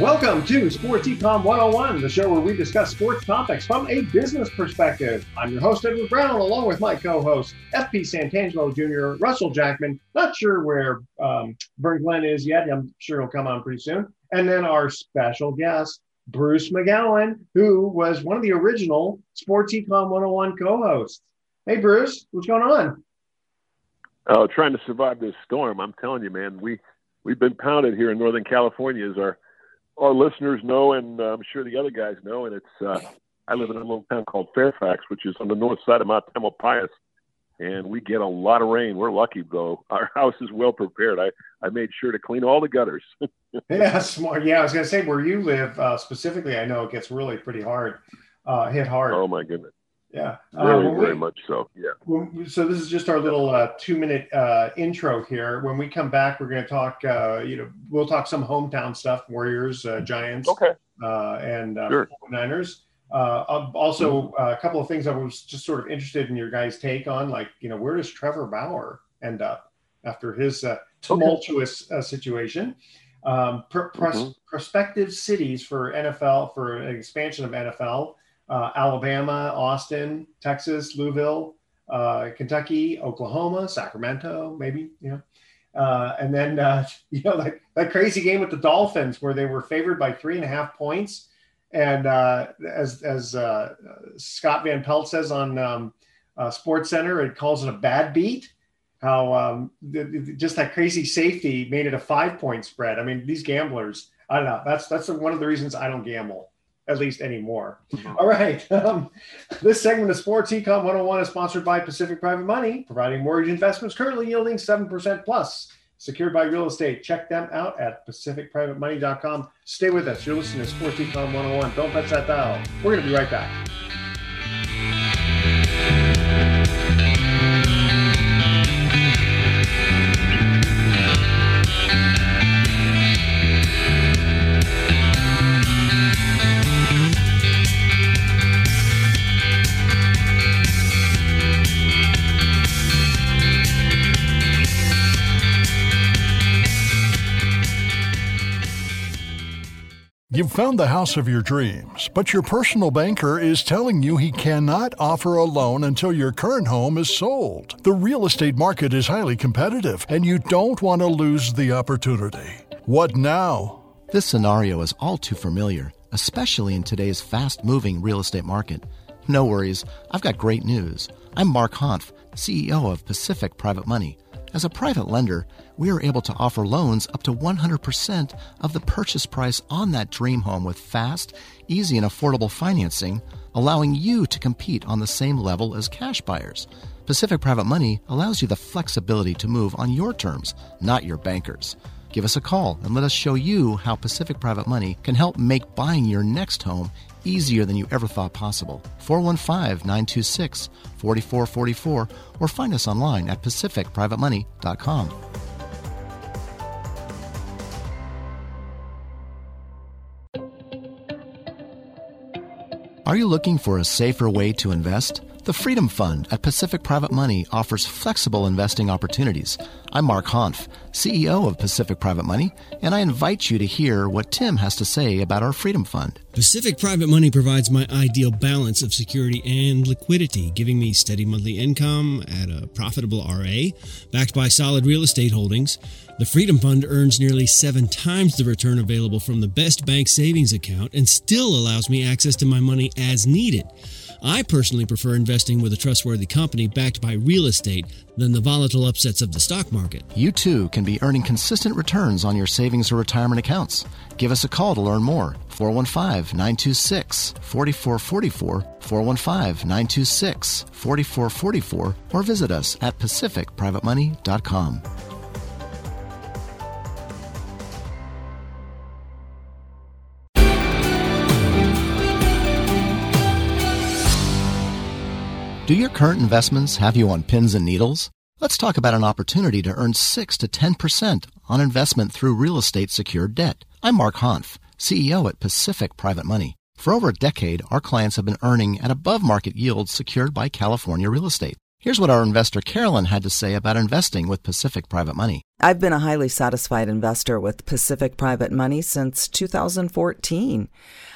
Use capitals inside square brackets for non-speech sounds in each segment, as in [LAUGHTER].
Welcome to Sports Econ 101, the show where we discuss sports topics from a business perspective. I'm your host, Edward Brown, along with my co host, FP Santangelo Jr., Russell Jackman. Not sure where um, Vern Glenn is yet. I'm sure he'll come on pretty soon. And then our special guest, Bruce McGowan, who was one of the original Sports Econ 101 co hosts. Hey, Bruce, what's going on? Oh, trying to survive this storm. I'm telling you, man, we, we've been pounded here in Northern California as our our listeners know, and uh, I'm sure the other guys know. And it's uh, I live in a little town called Fairfax, which is on the north side of Mount Tamalpais, and we get a lot of rain. We're lucky though; [LAUGHS] our house is well prepared. I I made sure to clean all the gutters. [LAUGHS] yeah, smart. Yeah, I was gonna say where you live uh, specifically. I know it gets really pretty hard, uh, hit hard. Oh my goodness. Yeah, very, uh, very we, much so. Yeah. So this is just our little uh, two-minute uh, intro here. When we come back, we're going to talk. Uh, you know, we'll talk some hometown stuff: Warriors, uh, Giants, okay, uh, and sure. Niners. also, a couple of things I was just sort of interested in your guys' take on, like you know, where does Trevor Bauer end up after his tumultuous okay. situation? Um, pr- mm-hmm. Prospective cities for NFL for an expansion of NFL uh, Alabama, Austin, Texas, Louisville, uh, Kentucky, Oklahoma, Sacramento, maybe, you know. Uh, and then, uh, [LAUGHS] you know, that, that crazy game with the Dolphins where they were favored by three and a half points. And uh, as, as uh, Scott Van Pelt says on um, Sports Center, it calls it a bad beat. How um, just that crazy safety made it a five point spread. I mean, these gamblers, I don't know. That's that's one of the reasons I don't gamble at least anymore. Mm-hmm. All right. [LAUGHS] Um, this segment of Sports Econ 101 is sponsored by Pacific Private Money, providing mortgage investments currently yielding 7% plus. Secured by real estate. Check them out at pacificprivatemoney.com. Stay with us. You're listening to Sports Econ 101. Don't touch that dial. We're going to be right back. Found the house of your dreams, but your personal banker is telling you he cannot offer a loan until your current home is sold. The real estate market is highly competitive, and you don't want to lose the opportunity. What now? This scenario is all too familiar, especially in today's fast moving real estate market. No worries, I've got great news. I'm Mark Hanf, CEO of Pacific Private Money. As a private lender, we are able to offer loans up to 100% of the purchase price on that dream home with fast, easy, and affordable financing, allowing you to compete on the same level as cash buyers. Pacific Private Money allows you the flexibility to move on your terms, not your banker's. Give us a call and let us show you how Pacific Private Money can help make buying your next home easier than you ever thought possible. 415 926 4444 or find us online at pacificprivatemoney.com. Are you looking for a safer way to invest? The Freedom Fund at Pacific Private Money offers flexible investing opportunities. I'm Mark Hanf, CEO of Pacific Private Money, and I invite you to hear what Tim has to say about our Freedom Fund. Pacific Private Money provides my ideal balance of security and liquidity, giving me steady monthly income at a profitable RA, backed by solid real estate holdings. The Freedom Fund earns nearly seven times the return available from the best bank savings account and still allows me access to my money as needed. I personally prefer investing with a trustworthy company backed by real estate than the volatile upsets of the stock market. You too can be earning consistent returns on your savings or retirement accounts. Give us a call to learn more. 415 926 4444, 415 926 4444, or visit us at pacificprivatemoney.com. Do your current investments have you on pins and needles? Let's talk about an opportunity to earn 6 to 10% on investment through real estate secured debt. I'm Mark Hanf, CEO at Pacific Private Money. For over a decade, our clients have been earning at above market yields secured by California real estate. Here's what our investor Carolyn had to say about investing with Pacific Private Money. I've been a highly satisfied investor with Pacific Private Money since 2014.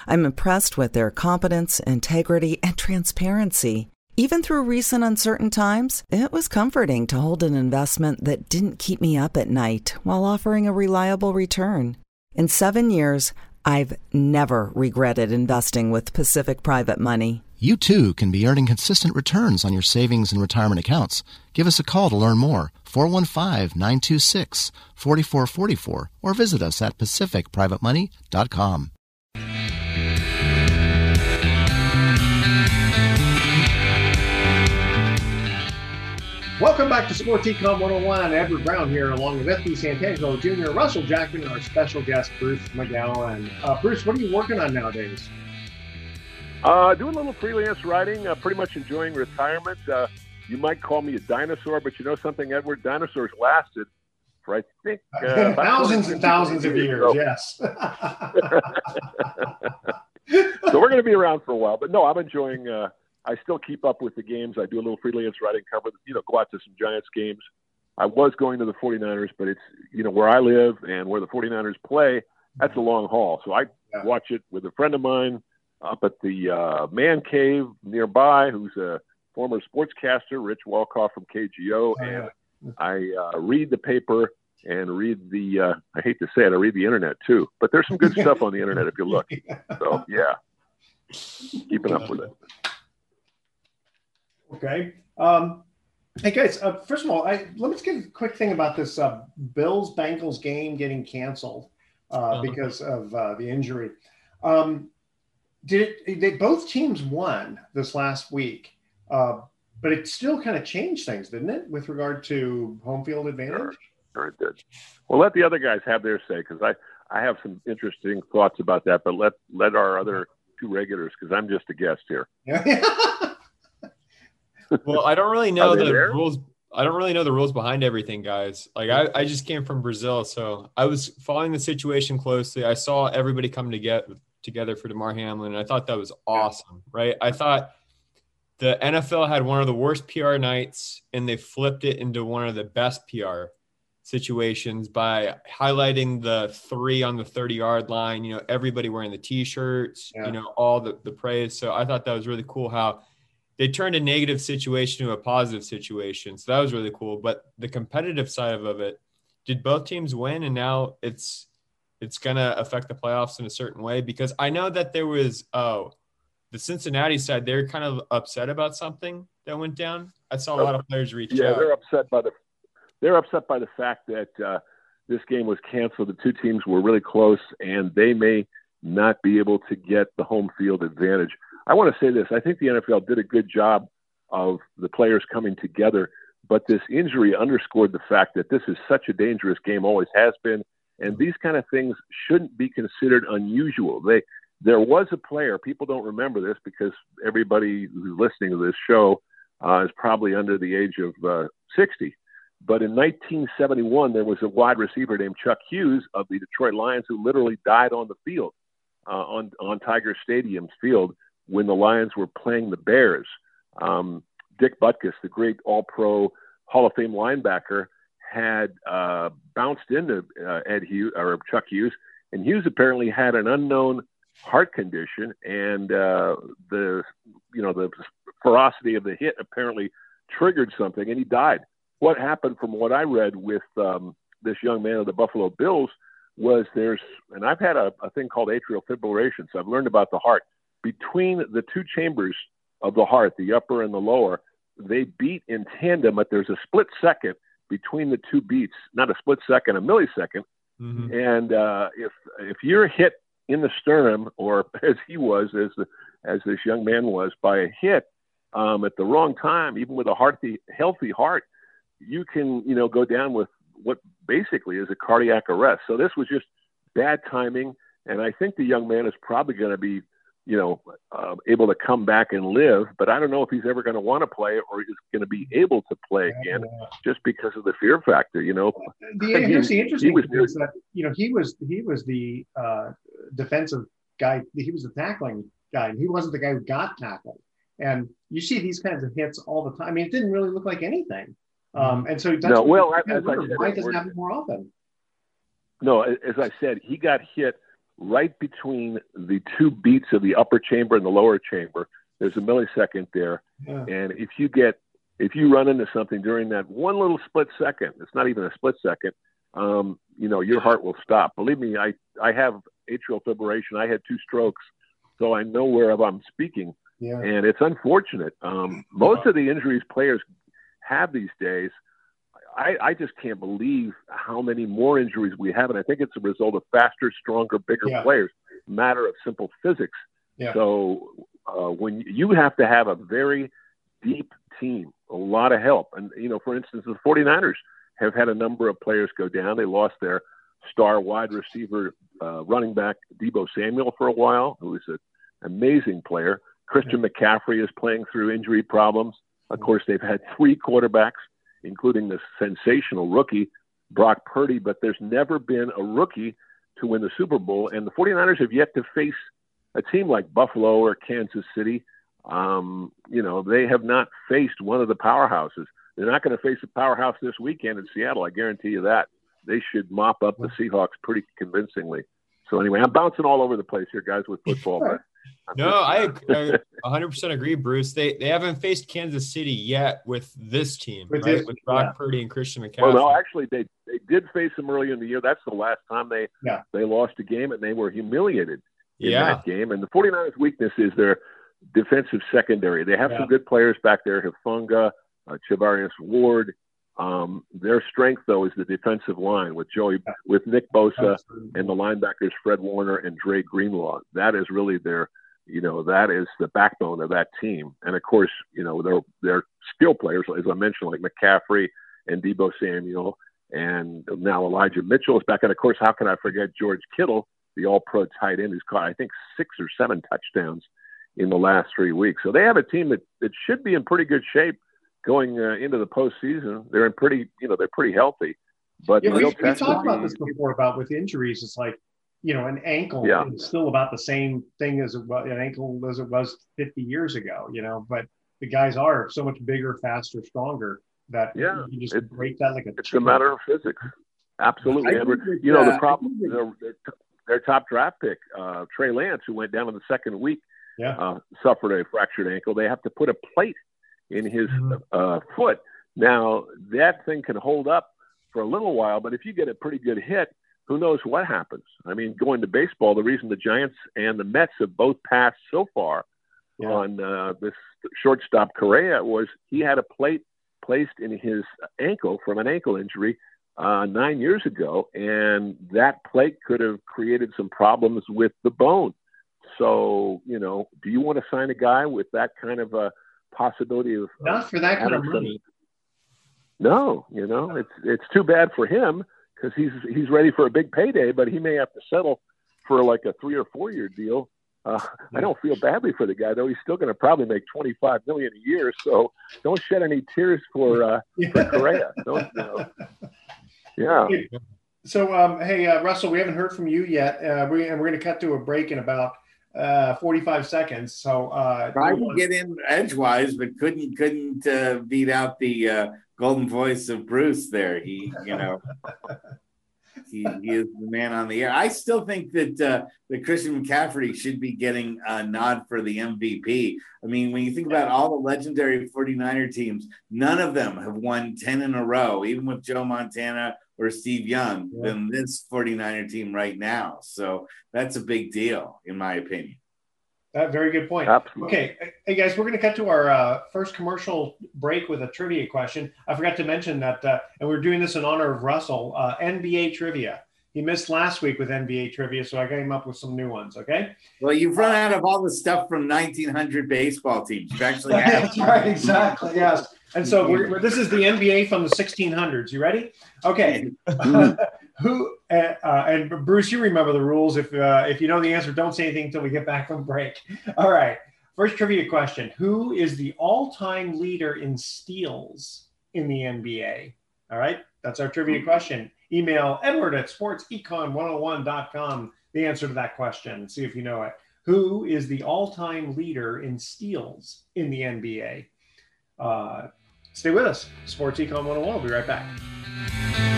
I'm impressed with their competence, integrity, and transparency. Even through recent uncertain times, it was comforting to hold an investment that didn't keep me up at night while offering a reliable return. In seven years, I've never regretted investing with Pacific Private Money. You too can be earning consistent returns on your savings and retirement accounts. Give us a call to learn more. 415 926 4444 or visit us at pacificprivatemoney.com. Welcome back to Sports Econ 101. Edward Brown here, along with F.P. Santangelo Jr., Russell Jackman, and our special guest, Bruce McGowan. Uh, Bruce, what are you working on nowadays? Uh, doing a little freelance writing, uh, pretty much enjoying retirement. Uh, you might call me a dinosaur, but you know something, Edward? Dinosaurs lasted for, I think, uh, [LAUGHS] thousands and thousands of years, so. yes. [LAUGHS] [LAUGHS] so we're going to be around for a while. But no, I'm enjoying uh, I still keep up with the games. I do a little freelance writing, cover, you know, go out to some Giants games. I was going to the 49ers, but it's, you know, where I live and where the 49ers play, that's a long haul. So I yeah. watch it with a friend of mine up at the uh, man cave nearby who's a former sportscaster, Rich Walcoff from KGO. Oh, and yeah. I uh, read the paper and read the, uh, I hate to say it, I read the internet too. But there's some good stuff on the internet if you look. [LAUGHS] So, yeah, keeping up with it. Okay. Um, hey guys, uh, first of all, I, let me just get a quick thing about this uh, Bills Bengals game getting canceled uh, uh-huh. because of uh, the injury. Um, did it, they both teams won this last week, uh, but it still kind of changed things, didn't it, with regard to home field advantage? Sure, sure it did. Well, let the other guys have their say because I I have some interesting thoughts about that, but let let our other two regulars because I'm just a guest here. [LAUGHS] well, I don't really [LAUGHS] know the there? rules. I don't really know the rules behind everything, guys. Like I, I just came from Brazil, so I was following the situation closely. I saw everybody come together together for Damar Hamlin, and I thought that was awesome. Right? I thought the NFL had one of the worst PR nights, and they flipped it into one of the best PR situations by highlighting the three on the 30 yard line, you know, everybody wearing the t-shirts, yeah. you know, all the, the praise. So I thought that was really cool how they turned a negative situation to a positive situation. So that was really cool. But the competitive side of it, did both teams win? And now it's it's gonna affect the playoffs in a certain way because I know that there was oh the Cincinnati side they're kind of upset about something that went down. I saw a lot of players reach yeah, out. Yeah, they're upset by the they're upset by the fact that uh, this game was canceled. The two teams were really close, and they may not be able to get the home field advantage. I want to say this. I think the NFL did a good job of the players coming together, but this injury underscored the fact that this is such a dangerous game, always has been, and these kind of things shouldn't be considered unusual. They there was a player. People don't remember this because everybody who's listening to this show uh, is probably under the age of uh, 60. But in 1971, there was a wide receiver named Chuck Hughes of the Detroit Lions who literally died on the field, uh, on on Tiger Stadium's field when the Lions were playing the Bears. Um, Dick Butkus, the great All Pro Hall of Fame linebacker, had uh, bounced into uh, Ed Hughes or Chuck Hughes, and Hughes apparently had an unknown heart condition, and uh, the you know the ferocity of the hit apparently triggered something, and he died. What happened, from what I read with um, this young man of the Buffalo Bills, was there's, and I've had a, a thing called atrial fibrillation, so I've learned about the heart. Between the two chambers of the heart, the upper and the lower, they beat in tandem, but there's a split second between the two beats, not a split second, a millisecond. Mm-hmm. And uh, if if you're hit in the sternum, or [LAUGHS] as he was, as the, as this young man was, by a hit um, at the wrong time, even with a healthy healthy heart, you can you know go down with what basically is a cardiac arrest. So this was just bad timing, and I think the young man is probably going to be you know, uh, able to come back and live. But I don't know if he's ever going to want to play or he's going to be able to play again, just because of the fear factor. You know, the, here's the interesting thing is that you know he was he was the uh, defensive guy. He was the tackling guy, and he wasn't the guy who got tackled. And you see these kinds of hits all the time. I mean, it didn't really look like anything. Um, and so that's no, well, as I said, why doesn't happen more often? No, as I said, he got hit right between the two beats of the upper chamber and the lower chamber. There's a millisecond there. Yeah. And if you get, if you run into something during that one little split second, it's not even a split second, um, you know, your heart will stop. Believe me, I, I have atrial fibrillation. I had two strokes, so I know where I'm speaking. Yeah. And it's unfortunate. Um, most of the injuries players have these days – I, I just can't believe how many more injuries we have, and I think it's a result of faster, stronger, bigger yeah. players. Matter of simple physics. Yeah. So uh, when you have to have a very deep team, a lot of help, and you know, for instance, the 49ers have had a number of players go down. They lost their star wide receiver, uh, running back Deebo Samuel for a while, who is an amazing player. Christian yeah. McCaffrey is playing through injury problems. Of course, they've had three quarterbacks including the sensational rookie Brock Purdy, but there's never been a rookie to win the Super Bowl. And the 49ers have yet to face a team like Buffalo or Kansas City. Um, you know, they have not faced one of the powerhouses. They're not going to face a powerhouse this weekend in Seattle. I guarantee you that. They should mop up the Seahawks pretty convincingly. So anyway, I'm bouncing all over the place here, guys, with football. But no, I, I 100% agree, Bruce. They they haven't faced Kansas City yet with this team, with, right? this, with Brock yeah. Purdy and Christian McCaffrey. Well, no, actually, they they did face them early in the year. That's the last time they yeah. they lost a game, and they were humiliated in yeah. that game. And the 49ers' weakness is their defensive secondary. They have some good players back there, Hufanga, uh, Ward. Um, their strength, though, is the defensive line with Joey, with Nick Bosa, Absolutely. and the linebackers Fred Warner and Dre Greenlaw. That is really their you know that is the backbone of that team. And of course, you know they're they're skill players, as I mentioned, like McCaffrey and Deebo Samuel, and now Elijah Mitchell is back. And of course, how can I forget George Kittle, the All-Pro tight end, who's caught I think six or seven touchdowns in the last three weeks. So they have a team that that should be in pretty good shape going uh, into the postseason. They're in pretty, you know, they're pretty healthy. But yeah, we, we talked about this before about with injuries. It's like you know, an ankle yeah. is still about the same thing as an ankle as it was 50 years ago, you know, but the guys are so much bigger, faster, stronger that yeah, you just it, break that like a It's chicken. a matter of physics. Absolutely. You know, the problem, their, their, their, top draft pick, uh, Trey Lance, who went down in the second week, yeah. uh, suffered a fractured ankle. They have to put a plate in his mm-hmm. uh, foot. Now, that thing can hold up for a little while, but if you get a pretty good hit, who knows what happens? I mean, going to baseball, the reason the Giants and the Mets have both passed so far yeah. on uh, this shortstop Correa was he had a plate placed in his ankle from an ankle injury uh, nine years ago, and that plate could have created some problems with the bone. So, you know, do you want to sign a guy with that kind of a possibility of not for that kind of money? No, you know, it's it's too bad for him because he's he's ready for a big payday, but he may have to settle for like a three or four year deal. Uh, I don't feel badly for the guy though. He's still going to probably make twenty five million a year. So don't shed any tears for uh, for [LAUGHS] Correa. Don't, you know. Yeah. So um, hey uh, Russell, we haven't heard from you yet, uh, we, and we're going to cut to a break in about uh, 45 seconds. So uh, tried to get in edgewise, but couldn't couldn't uh, beat out the uh, golden voice of Bruce. There, he you know. [LAUGHS] he, he, is the man on the air. I still think that uh, that Christian McCaffrey should be getting a nod for the MVP. I mean, when you think about all the legendary 49er teams, none of them have won 10 in a row, even with Joe Montana or Steve Young, yeah. than this 49er team right now. So that's a big deal, in my opinion. That very good point. Absolutely. Okay, hey guys, we're going to cut to our uh, first commercial break with a trivia question. I forgot to mention that, uh, and we're doing this in honor of Russell. Uh, NBA trivia. He missed last week with NBA trivia, so I got him up with some new ones. Okay. Well, you've run out of all the stuff from 1900 baseball teams. You actually [LAUGHS] have. That's right. Exactly. Yes. And so we're, [LAUGHS] we're, this is the NBA from the 1600s. You ready? Okay. [LAUGHS] Who uh, and Bruce, you remember the rules. If uh, if you know the answer, don't say anything until we get back from break. [LAUGHS] All right. First trivia question: Who is the all-time leader in steals in the NBA? All right, that's our trivia question. Email Edward at sportsecon101.com the answer to that question. See if you know it. Who is the all-time leader in steals in the NBA? Uh, stay with us. Sports Econ 101. We'll be right back.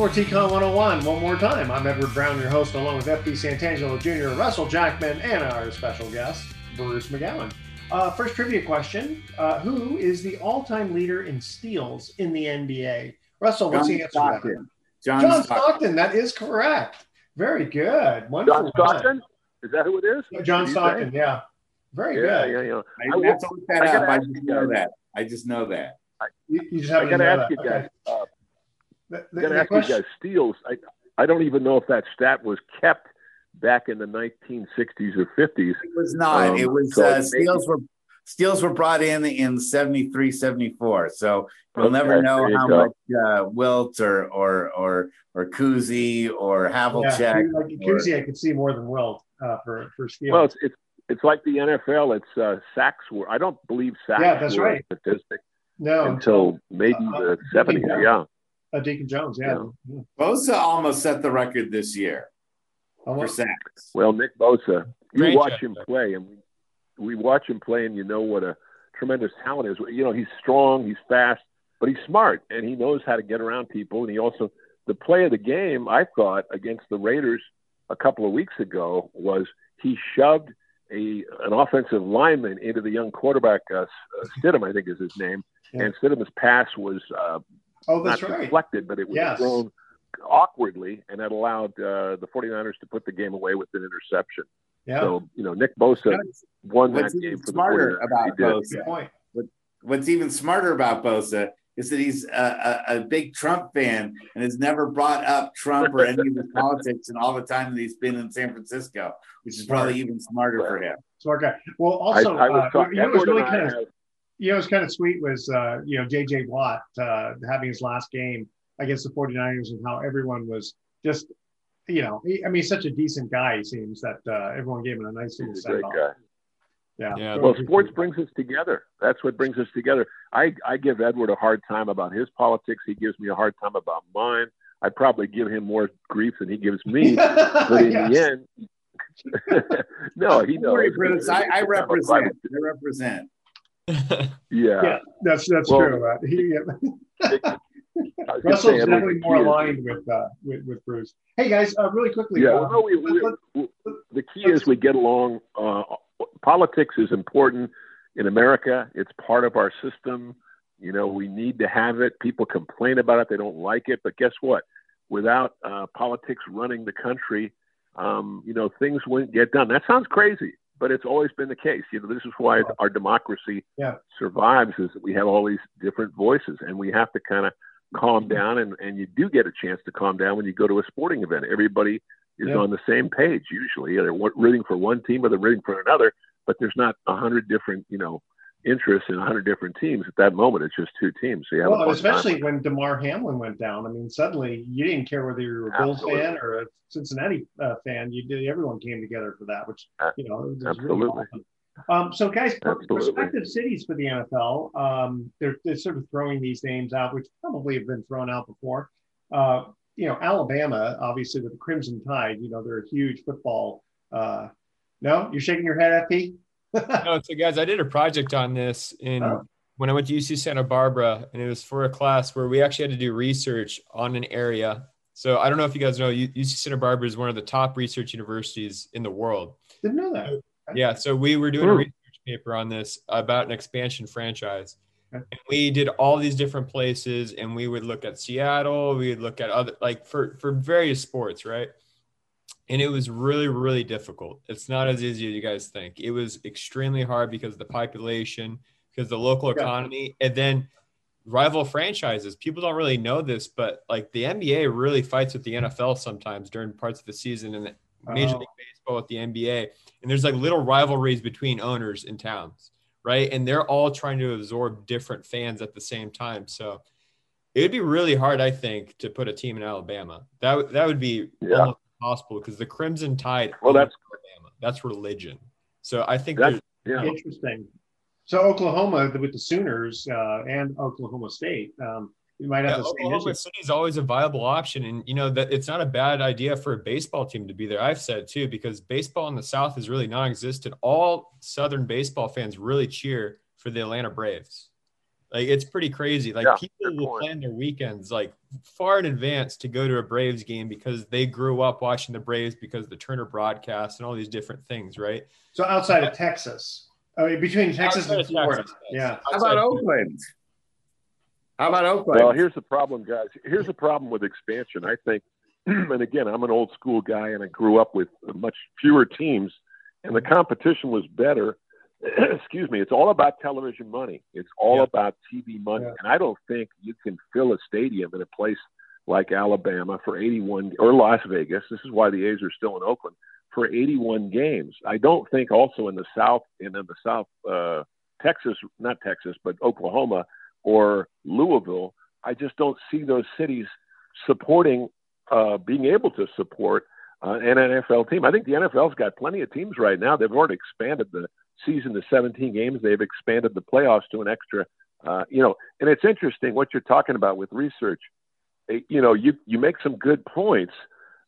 Welcome back to 101. One more time, I'm Edward Brown, your host, along with FP Santangelo Jr., Russell Jackman, and our special guest, Bruce McGowan. Uh, first trivia question uh, Who is the all time leader in steals in the NBA? Russell, what's John the answer Stockton. that? John, John Stockton. Stockton. That is correct. Very good. Wonderful. John Stockton? Is that who it is? John Stockton, say? yeah. Very Yeah, good. yeah, yeah. I I have to will- look that I gotta up. I just know guys- that. I just know that. You, you just I happen got to to know ask that. you guys. Okay. Uh, The, the- the ask question- you guys. Steals. I I don't even know if that stat was kept back in the 1960s or 50s. It was not. Um, it was so uh, steals were steals were brought in in 73, 74. So you'll Okay, never know you how go. much uh, Wilt or or or or Cousy or Havlicek. Yeah, like or- Cousy, I could see more than Wilt uh, for for steals. Well, it's it's it's like the NFL. It's uh, sacks were. I don't believe sacks Yeah, that's were right. a statistic no, until maybe uh, the uh, 70s. yeah. Yeah. uh, Deacon Jones. Yeah. Bosa almost set the record this year for sacks. Well, Nick Bosa, you Great watch job. him play, and we, we watch him play, and you know what a tremendous talent is. You know, he's strong, he's fast, but he's smart, and he knows how to get around people. And he also, the play of the game, I thought, against the Raiders a couple of weeks ago was he shoved a an offensive lineman into the young quarterback, uh, uh, Stidham, I think is his name, Yeah. and Stidham's pass was uh, Oh, that's not right. deflected, but it was Yes. thrown awkwardly, and that allowed uh, the 49ers to put the game away with an interception. Yeah. So, you know, Nick Bosa What's- won What's that even game for smarter 49ers. about He did. Bosa? Good point. What's even smarter about Bosa is that he's a, a, a big Trump fan and has never brought up Trump or any of his [LAUGHS] politics in all the time that he's been in San Francisco, which is probably even smarter for him. Smart guy. Well, also, I, I was uh, talking, you know, was really kind of have- you know, it was kind of sweet was, uh, you know, JJ Watt uh, having his last game against the 49ers and how everyone was just, you know, he, I mean, he's such a decent guy, he seems that uh, everyone gave him a nice little He's a send off. Yeah. Yeah. Well, sports brings us together. That's what brings us together. I, I give Edward a hard time about his politics. He gives me a hard time about mine. I probably give him more grief than he gives me. [LAUGHS] But in Yes. the end, [LAUGHS] no, he knows. I, I represent. I represent. Yeah. Yeah, that's that's Well, true. Uh, he, I Russell's definitely more aligned with, uh, with with Bruce. Hey guys, uh, really quickly. Yeah, uh, no, we, we, let- we- the key is we get along. Uh, politics is important in America. It's part of our system. You know, we need to have it. People complain about it; they don't like it. But guess what? Without uh, politics running the country, um, you know, things wouldn't get done. That sounds crazy, but it's always been the case. You know, this is why our democracy Yeah. survives: is that we have all these different voices, and we have to kind of calm mm-hmm. down. And, and you do get a chance to calm down when you go to a sporting event. Everybody is Yeah. on the same page usually. They're rooting for one team or they're rooting for another, but there's not a hundred different, you know, interests in a hundred different teams at that moment. It's just two teams. So Well, especially when Damar Hamlin went down. I mean, suddenly you didn't care whether you were a Bills fan or a Cincinnati uh, fan. You did. Everyone came together for that, which you know, was really Absolutely. awesome. Um, so, guys, Absolutely. prospective cities for the NFL, um, they're, they're sort of throwing these names out, which probably have been thrown out before. Uh, you know, Alabama, obviously with the Crimson Tide, you know, they're a huge football. Uh, no, you're shaking your head, FP. No, [LAUGHS] so guys, I did a project on this in Oh. when I went to UC Santa Barbara, and it was for a class where we actually had to do research on an area. So I don't know if you guys know, UC Santa Barbara is one of the top research universities in the world. Didn't know that. Yeah, so we were doing a research paper on this about an expansion franchise. And we did all these different places, and we would look at Seattle. We would look at other like for for various sports, right? And it was really really difficult. It's not as easy as you guys think. It was extremely hard because of the population, because the local Yeah. economy, and then rival franchises. People don't really know this, but like the NBA really fights with the NFL sometimes during parts of the season, and Major Oh. League Baseball with the NBA. And there's like little rivalries between owners in towns, right? And they're all trying to absorb different fans at the same time. So it would be really hard, I think, to put a team in Alabama. That would that would be Yeah. almost impossible because the Crimson Tide. Well, that's- Alabama. That's religion. So I think That's yeah. Interesting. So Oklahoma with the Sooners uh, and Oklahoma State, um, you might have Yeah, the same Oklahoma issue. City is always a viable option, and you know that it's not a bad idea for a baseball team to be there. I've said too because baseball in the South is really non-existent. All Southern baseball fans really cheer for the Atlanta Braves, Like it's pretty crazy. Like Yeah, people will plan their weekends like far in advance to go to a Braves game because they grew up watching the Braves because of the Turner broadcast and all these different things, right? So outside of Texas, I mean, between Texas Outside and of Florida, Texas, yeah. How about Oakland? How about Oakland? Well, here's the problem, guys. Here's the problem with expansion. I think, [CLEARS THROAT] and again, I'm an old school guy, and I grew up with much fewer teams, and the competition was better. [CLEARS THROAT] Excuse me. It's all about television money. It's all about TV money, and I don't think you can fill a stadium in a place like Alabama for 81 or Las Vegas. This is why the A's are still in Oakland for 81 games. I don't think also in the South and in the South, uh, Texas, not Texas, but Oklahoma or Louisville. I just don't see those cities supporting, uh, being able to support uh, an NFL team. I think the NFL's got plenty of teams right now. They've already expanded the season to 17 games. They've expanded the playoffs to an extra, uh, you know, and it's interesting what you're talking about with research. It- you know, you, you make some good points,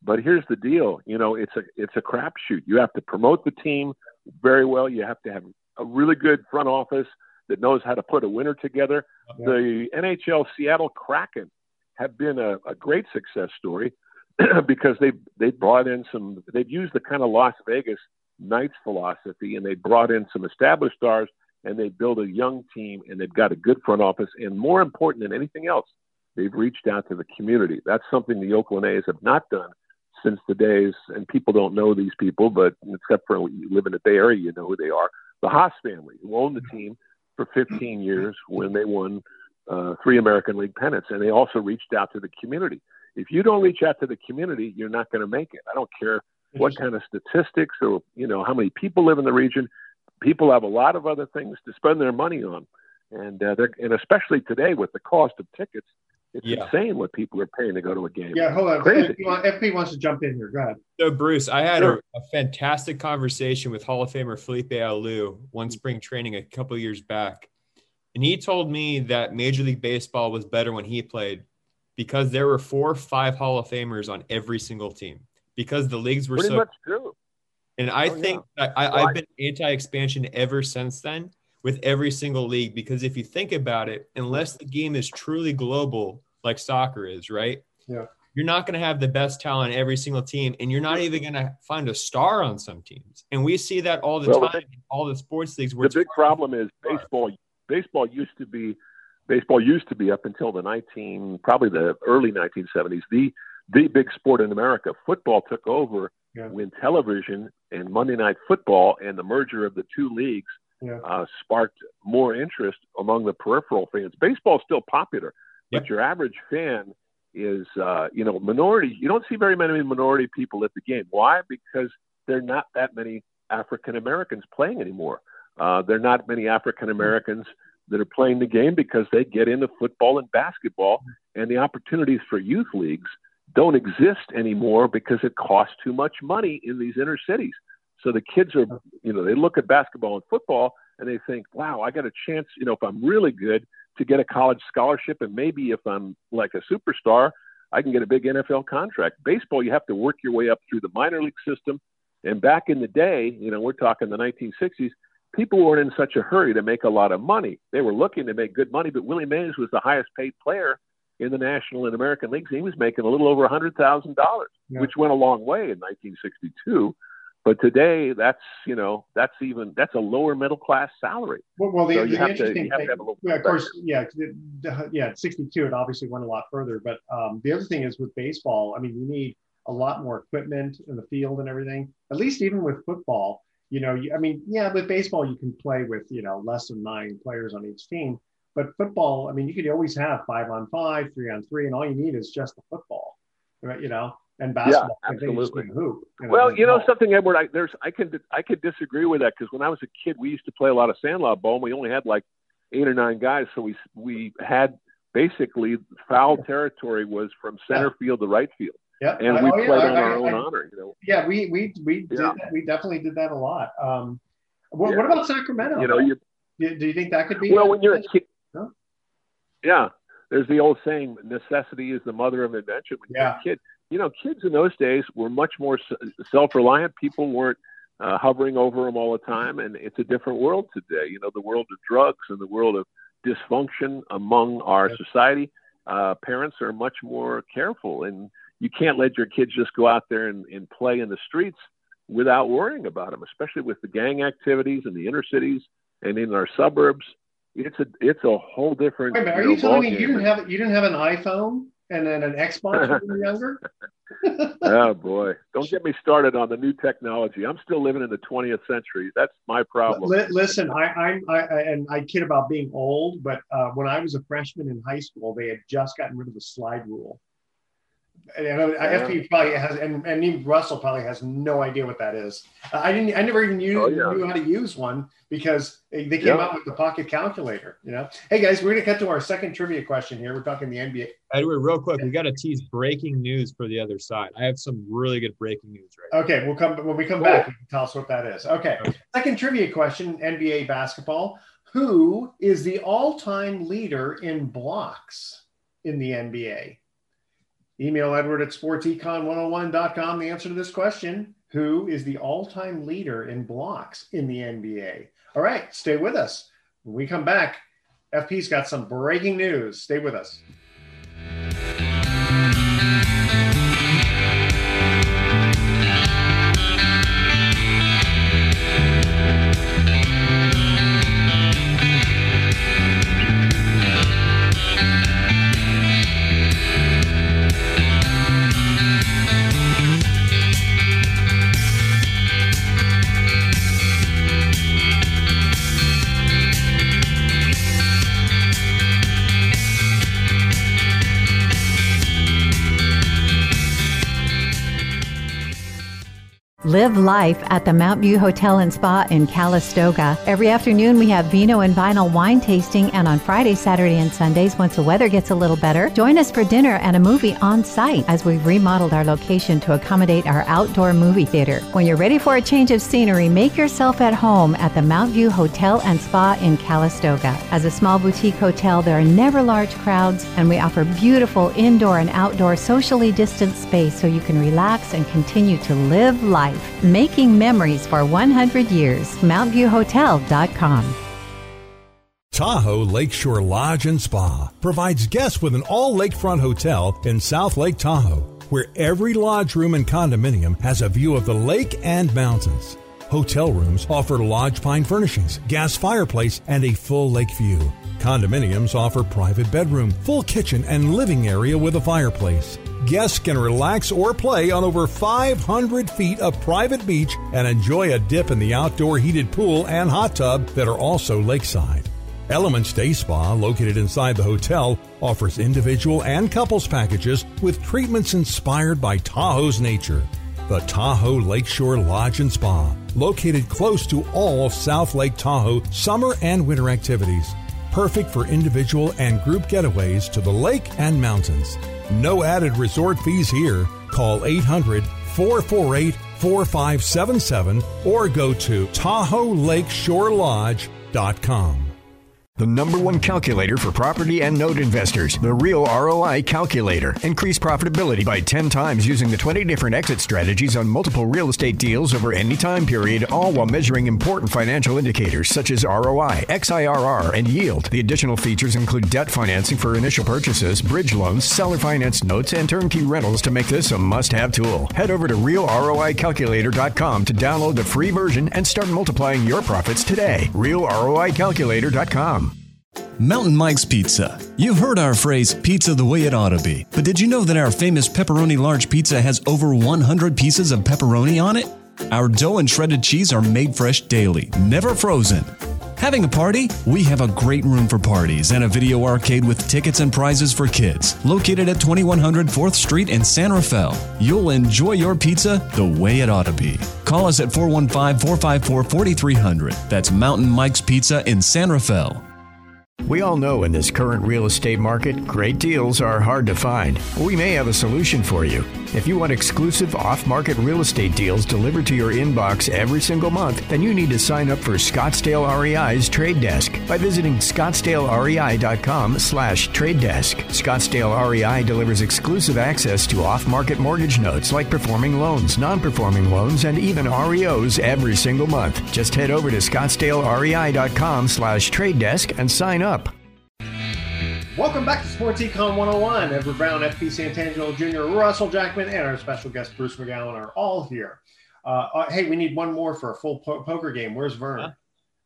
but here's the deal. You know, it's a, it's a crapshoot. You have to promote the team very well. You have to have a really good front office that knows how to put a winner together. The NHL Seattle Kraken have been a, a great success story [CLEARS THROAT] because they they brought in some they've used the kind of Las Vegas Knights philosophy and they brought in some established stars and they built a young team and they've got a good front office and more important than anything else they've reached out to the community. That's something the Oakland A's have not done since the days and people don't know these people but except for you live in the Bay Area you know who they are. The Haas family who owned the team for 15 years when they won uh, three American League pennants and they also reached out to the community. If you don't reach out to the community, you're not going to make it. I don't care what kind of statistics or you know how many people live in the region. People have a lot of other things to spend their money on, and uh, they're, and especially today with the cost of tickets, it's Yeah. insane what people are paying to go to a game. Yeah, hold on. Crazy. FP, want- FP wants to jump in here. Go ahead. So, Bruce, I had Sure. a, a fantastic conversation with Hall of Famer Felipe Alou one spring training a couple years back. And he told me that Major League Baseball was better when he played because there were four or five Hall of Famers on every single team because the leagues were Pretty so. much true. And I Oh, think that I, I've been anti expansion ever since then with every single league because if you think about it, unless the game is truly global like soccer is, right? Yeah. You're not going to have the best talent on every single team, and you're not even going to find a star on some teams. And we see that all the Well, time in all the sports leagues. Where the big problem is baseball. Baseball used to be, baseball used to be up until the 19, probably the early 1970s, the the big sport in America. Football took over Yeah. when television and Monday Night Football and the merger of the two leagues Yeah. uh, sparked more interest among the peripheral fans. Baseball's still popular, but your average fan is, uh, you know, minority. You don't see very many minority people at the game. Why? Because there are not that many African Americans playing anymore. Uh, there are not many African Americans that are playing the game because they get into football and basketball, and the opportunities for youth leagues don't exist anymore because it costs too much money in these inner cities. So the kids are, you know, they look at basketball and football and they think, wow, I got a chance, you know, if I'm really good to get a college scholarship and maybe if I'm like a superstar, I can get a big NFL contract. Baseball, you have to work your way up through the minor league system. And back in the day, you know, we're talking the 1960s, people weren't in such a hurry to make a lot of money. They were looking to make good money, but Willie Mays was the highest paid player in the National and American leagues. He was making a little over $100,000, Yeah. which went a long way in 1962. But today, that's you know that's even that's a lower middle class salary. Well, well the, so the you have to interesting thing, to a yeah, of course, yeah, 'cause it- the- yeah, at 62, it obviously went a lot further. But um, the other thing is with baseball, I mean, you need a lot more equipment in the field and everything. At least even with football, you know, you, I mean, yeah, with baseball, you can play with you know less than nine players on each team. But football, I mean, you could always have five on five, three on three, and all you need is just a football, right? You know, and basketball, you absolutely. hoop. you know, Well, you know ball. something, Edward. I, there's I can I could disagree with that because when I was a kid, we used to play a lot of sandlot ball. and We only had like eight or nine guys, so we we had basically foul territory was from center field to right field, Yeah, and we oh, played I- on I- our own I- honor. You know, Yeah, we we we did that. we definitely did that a lot. Um, what, Yeah. what about Sacramento? you know you do, do you think that could be? well when you're a kid. Yeah, there's the old saying, necessity is the mother of invention. When you're Yeah. a kid, you know, kids in those days were much more self-reliant. People weren't uh, hovering over them all the time, and it's a different world today. You know, the world of drugs and the world of dysfunction among our society, uh, parents are much more careful, and you can't let your kids just go out there and, and play in the streets without worrying about them, especially with the gang activities in the inner cities and in our suburbs. It's a it's a whole different. Wait a minute, are you, telling me you didn't have you didn't have an iPhone and then an Xbox when you were younger? [LAUGHS] oh boy, don't get me started on the new technology. I'm still living in the 20th century. That's my problem. L- listen, I, I'm I, and I kid about being old, but uh, when I was a freshman in high school, they had just gotten rid of the slide rule. And yeah. FP probably has, and, and even Russell probably has no idea what that is. Uh, I didn't, I never even knew, oh, yeah. knew how to use one because they, they came yeah. out with the pocket calculator. You know, hey guys, we're gonna cut to our second trivia question here. We're talking the NBA. Edward, real quick, we got to tease breaking news for the other side. I have some really good breaking news right. Okay, now. we'll come when we come cool. back. You can tell us what that is. Okay. okay, second trivia question: NBA basketball. Who is the all-time leader in blocks in the NBA? Email Edward at sportsecon101.com the answer to this question. Who is the all time leader in blocks in the NBA? All right, stay with us. When we come back, FP's got some breaking news. Stay with us. Live life at the Mount View Hotel and Spa in Calistoga. Every afternoon we have vino and vinyl wine tasting, and on Friday, Saturday, and Sundays, once the weather gets a little better, join us for dinner and a movie on site as we've remodeled our location to accommodate our outdoor movie theater. When you're ready for a change of scenery, make yourself at home at the Mount View Hotel and Spa in Calistoga. As a small boutique hotel, there are never large crowds, and we offer beautiful indoor and outdoor socially distanced space so you can relax and continue to live life making memories for 100 years. MountViewHotel.com. Tahoe Lakeshore Lodge and Spa provides guests with an all lakefront hotel in South Lake Tahoe, where every lodge room and condominium has a view of the lake and mountains. Hotel rooms offer lodge pine furnishings, gas fireplace, and a full lake view. Condominiums offer private bedroom, full kitchen, and living area with a fireplace. Guests can relax or play on over 500 feet of private beach and enjoy a dip in the outdoor heated pool and hot tub that are also lakeside. Elements Day Spa, located inside the hotel, offers individual and couples packages with treatments inspired by Tahoe's nature. The Tahoe Lakeshore Lodge and Spa, located close to all of South Lake Tahoe summer and winter activities. Perfect for individual and group getaways to the lake and mountains. No added resort fees here. Call 800 448 4577 or go to TahoeLakeshoreLodge.com. The number one calculator for property and note investors, the Real ROI Calculator. Increase profitability by 10 times using the 20 different exit strategies on multiple real estate deals over any time period, all while measuring important financial indicators such as ROI, XIRR, and yield. The additional features include debt financing for initial purchases, bridge loans, seller finance notes, and turnkey rentals to make this a must have tool. Head over to realroicalculator.com to download the free version and start multiplying your profits today. realroicalculator.com. Mountain Mike's Pizza. You've heard our phrase, pizza the way it ought to be. But did you know that our famous pepperoni large pizza has over 100 pieces of pepperoni on it? Our dough and shredded cheese are made fresh daily, never frozen. Having a party? We have a great room for parties and a video arcade with tickets and prizes for kids. Located at 2100 4th Street in San Rafael. You'll enjoy your pizza the way it ought to be. Call us at 415 454 4300. That's Mountain Mike's Pizza in San Rafael. We all know in this current real estate market, great deals are hard to find. We may have a solution for you. If you want exclusive off market real estate deals delivered to your inbox every single month, then you need to sign up for Scottsdale REI's Trade Desk by visiting scottsdalerei.com slash trade desk. Scottsdale REI delivers exclusive access to off market mortgage notes like performing loans, non performing loans, and even REOs every single month. Just head over to scottsdalerei.com slash trade desk and sign up. Welcome back to Sports Econ 101. Edward Brown, FP Santangelo Jr., Russell Jackman, and our special guest Bruce McGowan are all here. Uh, uh, hey, we need one more for a full po- poker game. Where's Vern? Huh?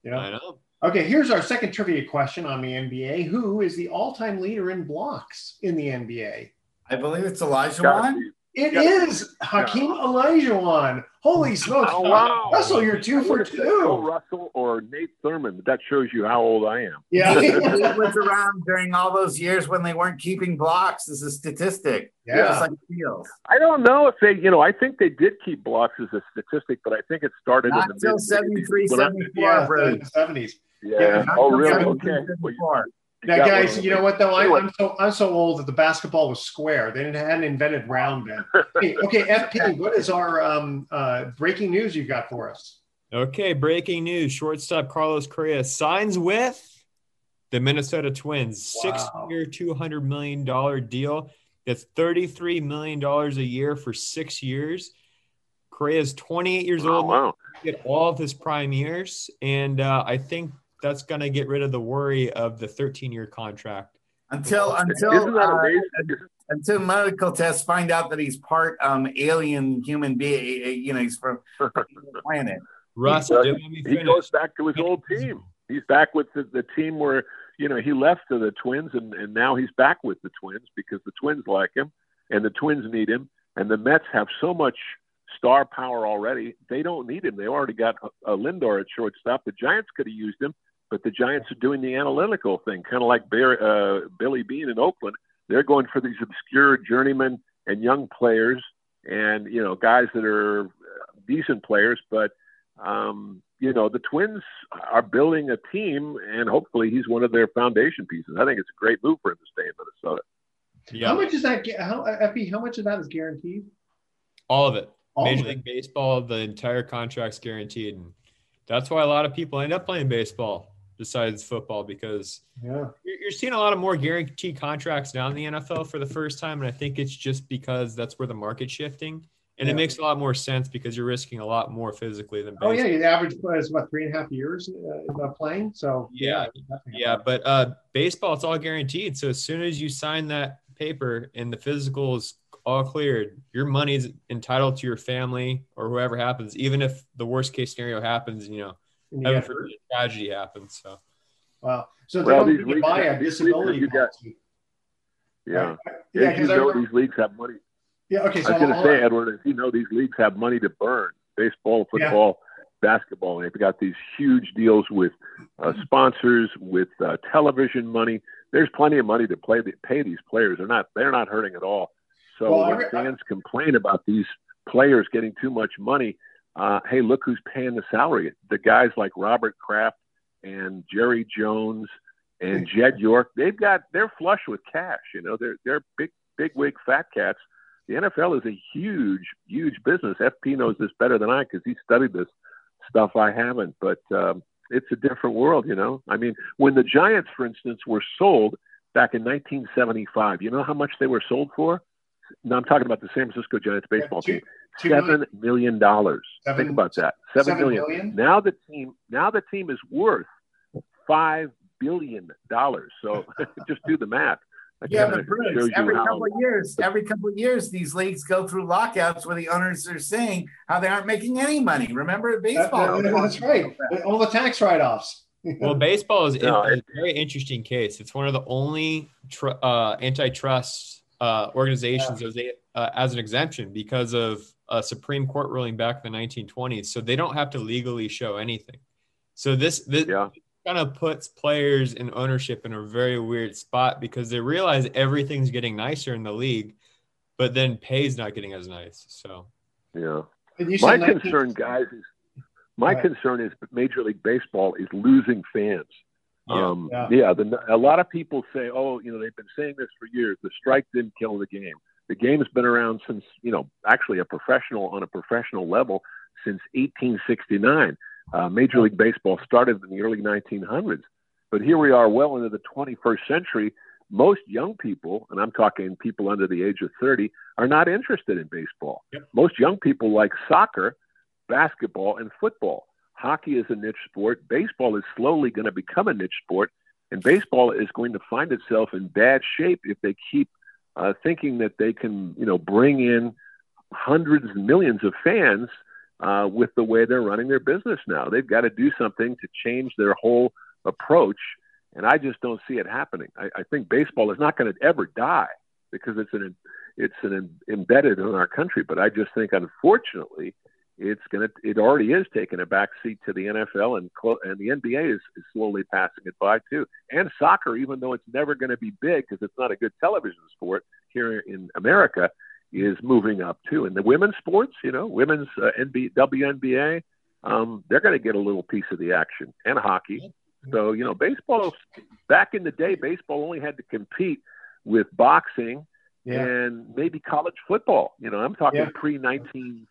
You know? I know. Okay, here's our second trivia question on the NBA. Who is the all-time leader in blocks in the NBA? I believe it's Olajuwon. It is Hakeem Olajuwon. Holy [LAUGHS] oh, smokes! Oh, wow. Russell, you're two for Would've Bill two. Russell or Nate Thurmond, but that shows you how old I am. Yeah. [LAUGHS] he was around during all those years when they weren't keeping blocks as a statistic. Yeah. Like Fields. I don't know if they, you know, I think they did keep blocks as a statistic, but I think it started Not in the until mid 73, 74, Yeah, the seventies. Yeah. Oh, Not Oh, really? Okay. Well, you Now, guys, you know what though? I, I'm so I'm so old that the basketball was square. They didn't hadn't invented round then. [LAUGHS] Hey, okay, FP, what is our um, uh, breaking news you've got for us? Okay, breaking news. Shortstop Carlos Correa signs with the Minnesota Twins. Six year, $200 million deal. That's $33 million a year for six years. Correa is 28 years Oh, old. wow. Get all of his prime years. And uh, I think that's going to get rid of the worry of the 13 year contract. Until until uh, until medical tests find out that he's part um alien human being. You know, he's from the [LAUGHS] planet. Russ, He- do he goes back to his old team. He's back with the, the team where you know he left to the Twins, and, and now he's back with the Twins because the Twins like him, and the Twins need him, and the Mets have so much star power already. They don't need him. They already got a, a Lindor at shortstop. The Giants could have used him, but the Giants are doing the analytical thing, kind of like Bear, uh, Billy Beane in Oakland. They're going for these obscure journeymen and young players, and you know guys that are uh, decent players, but um, you know, the Twins are building a team, and hopefully he's one of their foundation pieces. I think it's a great move for him to stay in Minnesota. Yeah. How much is that? gu- How FP? How much of that is guaranteed? All of it. All Major of it. League Baseball, the entire contract's guaranteed. And that's why a lot of people end up playing baseball besides football because Yeah. you're, seeing a lot of more guaranteed contracts now in the NFL for the first time. And I think it's just because that's where the market's shifting. And Yeah. it makes a lot more sense because you're risking a lot more physically than Oh baseball. yeah, the average player is about three and a half years uh, playing. So Yeah. definitely. Yeah, but uh, baseball, it's all guaranteed. So as soon as you sign that paper and the physical is all cleared, your money is entitled to your family or whoever happens, even if the worst case scenario happens, you know, And you heaven get a tragedy happens. So Wow. So they Well, don't these need leagues buy have- a disability have- you got- policy. Yeah. Yeah, As you 'cause I know, remember- these leagues have money. Yeah. Okay. So I was going to I'll- say, Edward, as you know, these leagues have money to burn. Baseball, football, basketball. And they've got these huge deals with uh, sponsors, with uh, television money. There's plenty of money to play pay these players. They're not they're not hurting at all. So Well, when re- fans complain about these players getting too much money, uh, hey, look who's paying the salary. The guys like Robert Kraft and Jerry Jones and Jed York, they've got they're flush with cash. You know, they're they're big big wig fat cats. The NFL is a huge huge business. FP knows this better than I because he studied this stuff. I haven't, but um, it's a different world. You know, I mean, when the Giants, for instance, were sold back in 1975, you know how much they were sold for? Now I'm talking about the San Francisco Giants baseball two- team. Two Seven million dollars. Think about that. Seven seven million. million? Now the team now the team is worth five billion dollars. So [LAUGHS] just do the math. That Yeah, kinda but Bruce, every how- couple of years, every couple of years, these leagues go through lockouts where the owners are saying how they aren't making any money. Remember That- baseball? that- that's right. All the tax write-offs. well, baseball is [LAUGHS] No, a very interesting case. It's one of the only tr- uh, antitrust uh, organizations as, a, uh, as an exemption because of a Supreme Court ruling back in the 1920s. So they don't have to legally show anything. So this this Yeah. kind of puts players and ownership in a very weird spot because they realize everything's getting nicer in the league, but then pay's not getting as nice. So Yeah. My said 19 concern, guys, is my Right. concern is Major League Baseball is losing fans. Yeah. Um, Yeah. yeah, the, a lot of people say, "Oh, you know, they've been saying this for years. The strike didn't kill the game. The game's been around since, you know, actually a professional on a professional level since 1869. Uh, Major League Baseball started in the early 1900s, but here we are, well into the 21st century. Most young people, and I'm talking people under the age of 30, are not interested in baseball. Most young people like soccer, basketball, and football. Hockey is a niche sport. Baseball is slowly going to become a niche sport. And baseball is going to find itself in bad shape if they keep uh, thinking that they can, you know, bring in hundreds and millions of fans uh, with the way they're running their business now. They've got to do something to change their whole approach, and I just don't see it happening. I, I think baseball is not going to ever die because it's an it's an embedded in our country. But I just think, unfortunately, it's going to it already is taking a back seat to the NFL and clo- and the NBA is, is slowly passing it by too. And soccer, even though it's never going to be big because it's not a good television sport here in America, is moving up too. And the women's sports, you know, women's uh, NBA, WNBA, um, they're going to get a little piece of the action and hockey. So, you know, baseball, back in the day, baseball only had to compete with boxing yeah. and maybe college football. You know, I'm talking yeah. pre 1950s.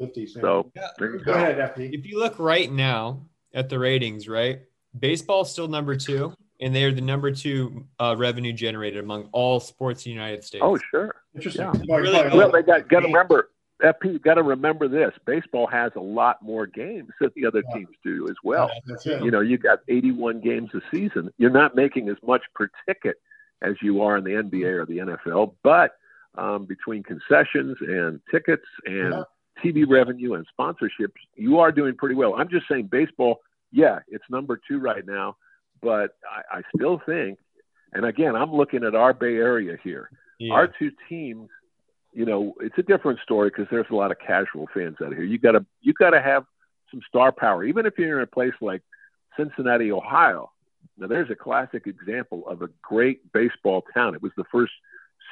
50s. So, yeah. go. go ahead, FP. If you look right now at the ratings, right? Baseball's still number two and they are the number two uh, revenue generated among all sports in the United States. Oh, sure. Interesting. Yeah. Really well, they got got to remember. FP got to remember this: baseball has a lot more games than the other yeah. teams do as well. Yeah, you know, you got 81 games a season. You're not making as much per ticket as you are in the NBA or the NFL, but um, between concessions and tickets and yeah. TV revenue and sponsorships, you are doing pretty well. I'm just saying, baseball. Yeah, it's number two right now but I, I still think, and again, I'm looking at our Bay Area here. Yeah. Our two teams, you know, it's a different story because there's a lot of casual fans out here. You gotta you gotta have some star power, even if you're in a place like Cincinnati, Ohio. Now, there's a classic example of a great baseball town. It was the first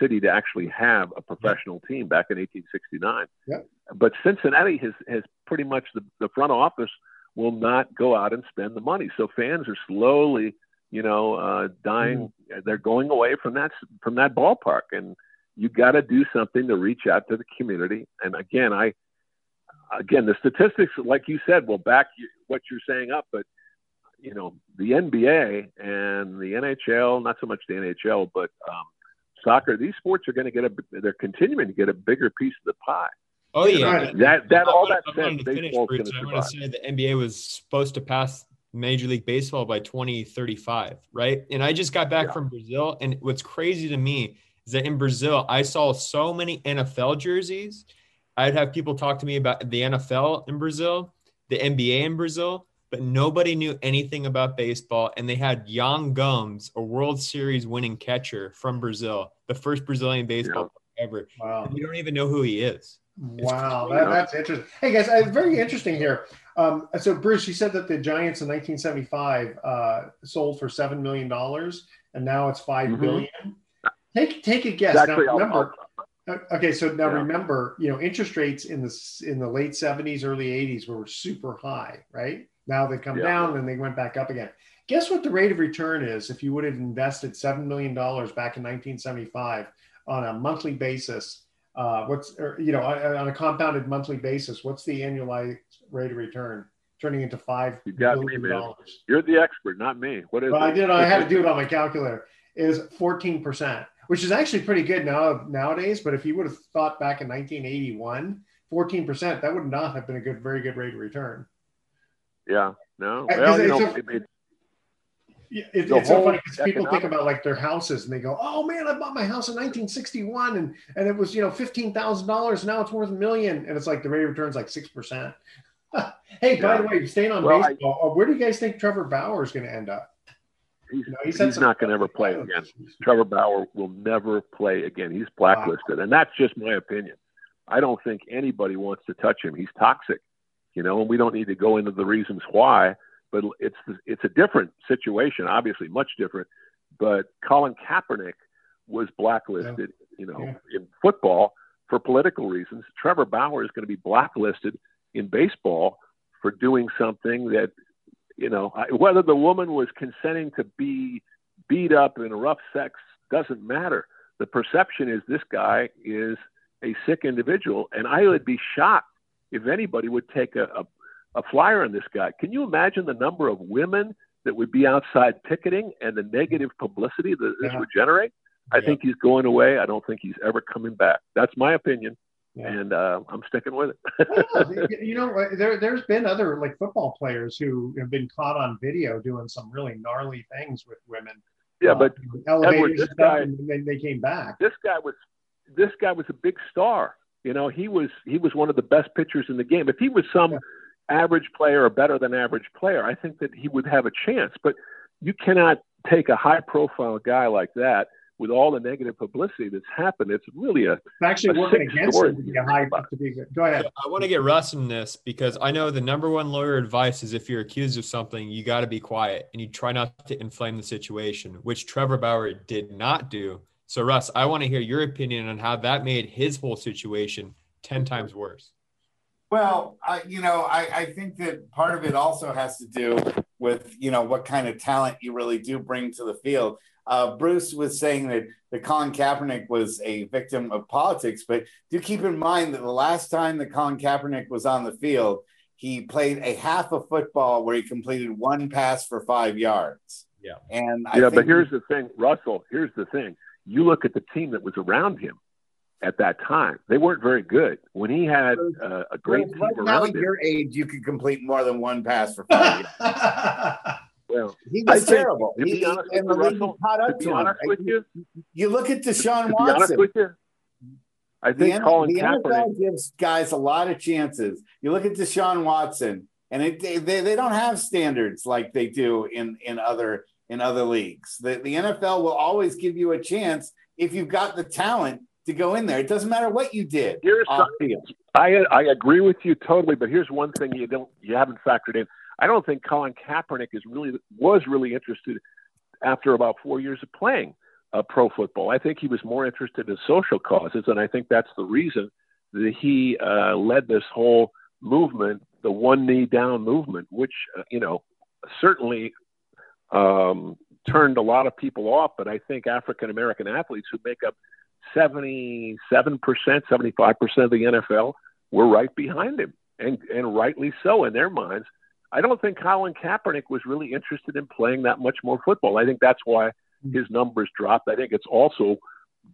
city to actually have a professional team back in 1869. Yep. But Cincinnati has, has pretty much the, the front office will not go out and spend the money. So fans are slowly, you know, uh, dying. Mm. They're going away from that from that ballpark, and you got to do something to reach out to the community. And again, I again the statistics, like you said, will back you, what you're saying up, but you know the NBA and the NHL, not so much the NHL, but um, soccer. These sports are going to get a. They're continuing to get a bigger piece of the pie. Oh yeah, that that all that said, baseball's going to I want to say the NBA was supposed to pass Major League Baseball by 2035, right? And I just got back yeah. from Brazil, and what's crazy to me is that in Brazil, I saw so many NFL jerseys. I'd have people talk to me about the NFL in Brazil, the NBA in Brazil, but nobody knew anything about baseball. And they had Yan Gomes, a World Series winning catcher from Brazil, the first Brazilian baseball yeah. ever. Wow. you don't even know who he is. Wow, that, that's interesting. Hey guys, uh, very interesting here. Um, so Bruce, you said that the Giants in 1975 uh, sold for seven million dollars, and now it's 5 mm-hmm. billion. Take take a guess. Exactly. Now, remember, uh, okay, so now yeah. remember, you know, interest rates in the in the late 70s, early 80s were super high, right? Now they come yeah. down, and they went back up again. Guess what the rate of return is if you would have invested seven million dollars back in 1975 on a monthly basis uh, what's or, you know on a compounded monthly basis what's the annualized rate of return turning into five you got me, man. dollars you're the expert not me what is well, i did i had to do it on my [LAUGHS] calculator is 14% which is actually pretty good now nowadays but if you would have thought back in 1981 14% that would not have been a good very good rate of return yeah no well, you know, it, it, it's so funny because people think about like their houses and they go, "Oh man, I bought my house in 1961 and and it was you know fifteen thousand dollars. Now it's worth a million, and it's like the rate of return is like six percent." [LAUGHS] hey, yeah. by the way, staying on well, baseball, I, uh, where do you guys think Trevor Bauer is going to end up? He's, you know, he's, he's not going to ever play again. Trevor Bauer will never play again. He's blacklisted, wow. and that's just my opinion. I don't think anybody wants to touch him. He's toxic, you know, and we don't need to go into the reasons why but it's it's a different situation, obviously much different. But Colin Kaepernick was blacklisted, yeah. you know, yeah. in football for political reasons. Trevor Bauer is going to be blacklisted in baseball for doing something that, you know, whether the woman was consenting to be beat up in rough sex doesn't matter. The perception is this guy is a sick individual, and I would be shocked if anybody would take a, a a flyer on this guy. Can you imagine the number of women that would be outside picketing and the negative publicity that this yeah. would generate? I yeah. think he's going away. I don't think he's ever coming back. That's my opinion. yeah. and uh, I'm sticking with it. [LAUGHS] you know, there there's been other like football players who have been caught on video doing some really gnarly things with women. Yeah, uh, but Edward, this guy, and they, they came back. This guy was this guy was a big star. You know, he was he was one of the best pitchers in the game. If he was some yeah. average player or better than average player, I think that he would have a chance. But you cannot take a high profile guy like that with all the negative publicity that's happened, it's really a it's actually a working against him to be a high to be good. Go ahead. I want to get Russ in this because I know the number one lawyer advice is if you're accused of something, you got to be quiet and you try not to inflame the situation, which Trevor Bauer did not do. So, Russ, I want to hear your opinion on how that made his whole situation ten times worse. Well, I, you know, I, I think that part of it also has to do with you know what kind of talent you really do bring to the field. Uh, Bruce was saying that, that Colin Kaepernick was a victim of politics, but do keep in mind that the last time that Colin Kaepernick was on the field, he played a half of football where he completed one pass for five yards. Yeah. And I yeah, but here's the thing, Russell. Here's the thing. You look at the team that was around him at that time. They weren't very good. When he had uh, a great well, team right around now, your age, you could complete more than one pass for five yards. [LAUGHS] Well, he was terrible. To be honest with you, Russell, to be honest with you, you look at Deshaun to Watson. Be honest you, I think the, Colin the Kaepernick NFL gives guys a lot of chances. You look at Deshaun Watson, and it, they, they don't have standards like they do in in other in other leagues. The, the NFL will always give you a chance if you've got the talent to go in there. It doesn't matter what you did. Here's something. I I agree with you totally, but here's one thing you don't you haven't factored in. I don't think Colin Kaepernick is really was really interested after about four years of playing uh, pro football. I think he was more interested in social causes, and I think that's the reason that he uh, led this whole movement, the one knee down movement, which uh, you know certainly um, turned a lot of people off. But I think African American athletes who make up 77%, 75% of the NFL were right behind him, and and rightly so in their minds. I don't think Colin Kaepernick was really interested in playing that much more football. I think that's why his numbers dropped. I think it's also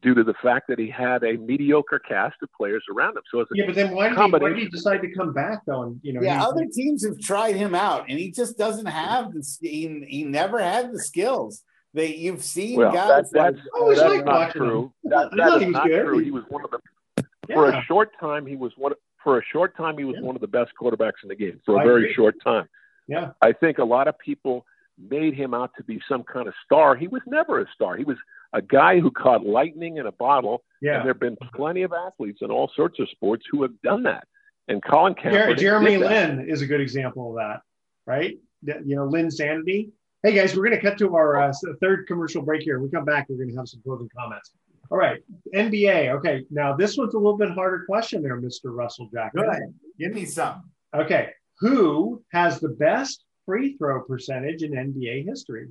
due to the fact that he had a mediocre cast of players around him. So yeah, but then why did, he, why did he decide to come back On you know, yeah, other teams have tried him out, and he just doesn't have the he, he never had the skills. that you've seen well, guys that, that's, like oh, that's like not true. That, [LAUGHS] that is not good. true. He was one of the yeah. for a short time. He was one for a short time, he was yeah. one of the best quarterbacks in the game for a I very agree. short time. Yeah. I think a lot of people made him out to be some kind of star. He was never a star. He was a guy who caught lightning in a bottle. Yeah. And there have been plenty of athletes in all sorts of sports who have done that. And Colin Kaepernick. Jeremy Lin is a good example of that, right? You know, Linsanity. Hey guys, we're going to cut to our uh, third commercial break here. we come back, we're going to have some closing comments. All right, NBA. Okay, now this one's a little bit harder question there, Mr. Russell Jackson. Good. Give me some. Okay, who has the best free throw percentage in NBA history?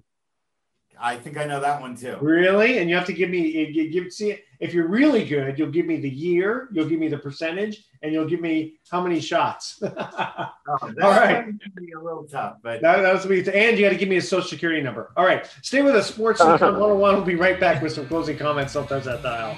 I think I know that one too. Really? And you have to give me you give see if you're really good, you'll give me the year, you'll give me the percentage, and you'll give me how many shots. [LAUGHS] oh, All right. Be a little tough, but that, that was me. And you got to give me a social security number. All right. Stay with us. Sports [LAUGHS] 101. We'll be right back with some closing comments. Sometimes that dial.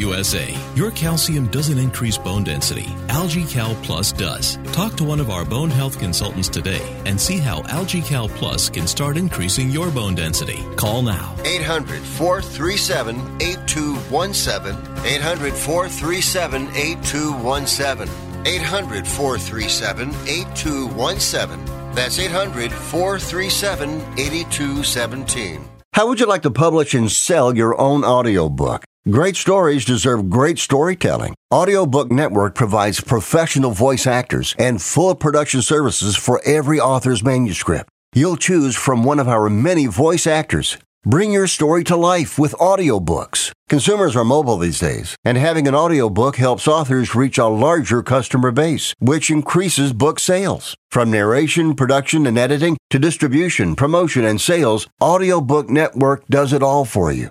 USA. Your calcium doesn't increase bone density, AlgaeCal Plus does. Talk to one of our bone health consultants today and see how AlgaeCal Plus can start increasing your bone density. Call now. 800 437 8217. 800 437 8217. 800 437 8217. That's 800 437 8217. How would you like to publish and sell your own audiobook? Great stories deserve great storytelling. Audiobook Network provides professional voice actors and full production services for every author's manuscript. You'll choose from one of our many voice actors. Bring your story to life with audiobooks. Consumers are mobile these days, and having an audiobook helps authors reach a larger customer base, which increases book sales. From narration, production, and editing to distribution, promotion, and sales, Audiobook Network does it all for you.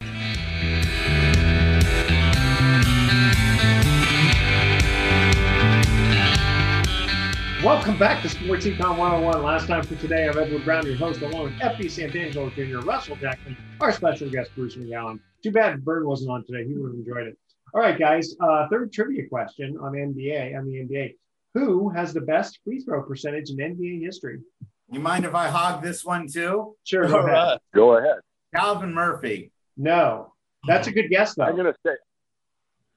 Welcome back to Sports Econ 101. Last time for today, I'm Edward Brown, your host, along with F.P. Santangelo Jr., Russell Jackson, our special guest, Bruce McGowan. Too bad Bird wasn't on today. He would have enjoyed it. All right, guys. Uh, third trivia question on NBA, on the NBA. Who has the best free throw percentage in NBA history? You mind if I hog this one too? Sure. Go ahead. Go ahead. Calvin Murphy. No. That's a good guess, though. I'm going to say,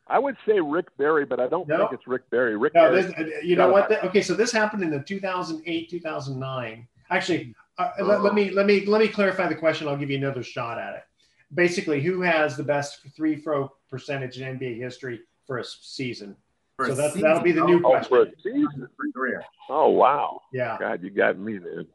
I would say Rick Barry, but I don't No. think it's Rick Barry. Rick No, Barry. this, you know what? Okay, so this happened in the 2008, 2009. Actually, uh, let, let me let me let me clarify the question. I'll give you another shot at it. Basically, who has the best three throw percentage in NBA history for a season? For so a that's that'll be the season? new Oh, question. for a season. career. Oh wow. Yeah. God, you got me, man.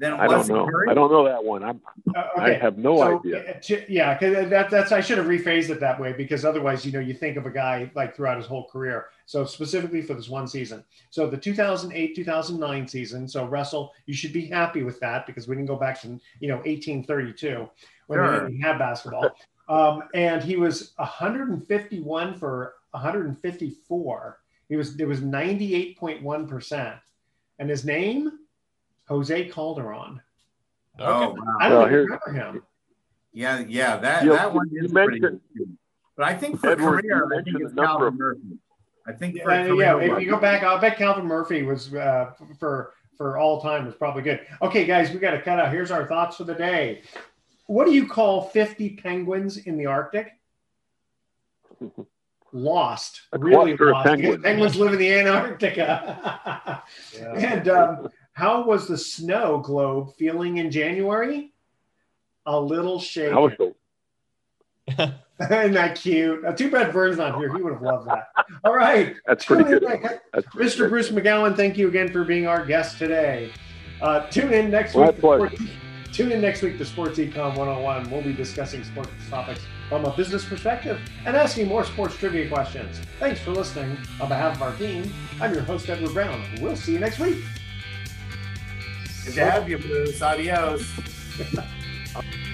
Then I don't know. Curry? I don't know that one. I'm. Uh, I have no so, idea. uh, t- Yeah, because that, that's I should have rephrased it that way because otherwise, you know, you think of a guy like throughout his whole career. So specifically for this one season. So the 2008 2009 season. So Russell, you should be happy with that because we didn't go back to you know 1832 when Sure. they didn't have basketball. [LAUGHS] Um, and he was 151 for 154. He was it was 98.1 percent. And his name, Jose Calderon. Oh, wow. I don't Well, even here- remember him. Yeah, yeah, that, You- that one you is pretty mentioned- good. But I think for Edward, career, I think it's Calvin of- Murphy. I think for Uh, career, yeah, if you go back, I'll bet Calvin Murphy was uh, for for all time was probably good. Okay, guys, we got to cut out. Here's our thoughts for the day. What do you call 50 penguins in the Arctic? [LAUGHS] Lost, A really lost. because penguins. Penguins live in the Antarctica. [LAUGHS] And um, how was the snow globe feeling in January? A little shaken. I was so, [LAUGHS] Isn't that cute? Uh, too bad Vern's not here. He would have loved that. All right. that's pretty good. That's pretty Mr. good. Bruce McGowan, thank you again for being our guest today. Uh, tune in next My week. pleasure. Sports- Tune in next week to Sports Econ 101. We'll be discussing sports topics from a business perspective and asking more sports trivia questions. Thanks for listening. On behalf of our team, I'm your host, Edward Brown. We'll see you next week. Good to have you, Bruce. Adios. [LAUGHS]